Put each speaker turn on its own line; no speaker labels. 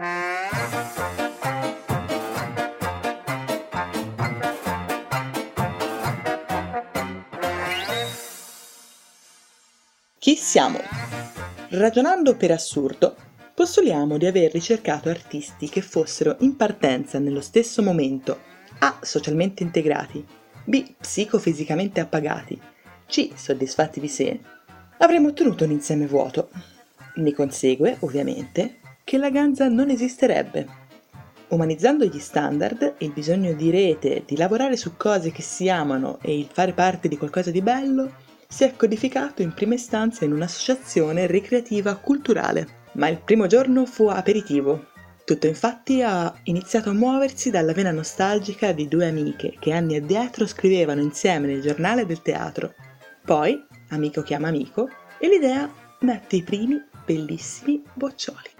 Chi siamo? Ragionando per assurdo, postuliamo di aver ricercato artisti che fossero in partenza nello stesso momento A. socialmente integrati, B. psicofisicamente appagati, C. soddisfatti di sé, avremmo ottenuto un insieme vuoto. Ne consegue, ovviamente, che la ganza non esisterebbe. Umanizzando gli standard, il bisogno di rete, di lavorare su cose che si amano e il fare parte di qualcosa di bello si è codificato in prima istanza in un'associazione ricreativa culturale, ma il primo giorno fu aperitivo. Tutto infatti ha iniziato a muoversi dalla vena nostalgica di due amiche che anni addietro scrivevano insieme nel giornale del teatro. Poi, amico chiama amico, e l'idea mette i primi bellissimi boccioli.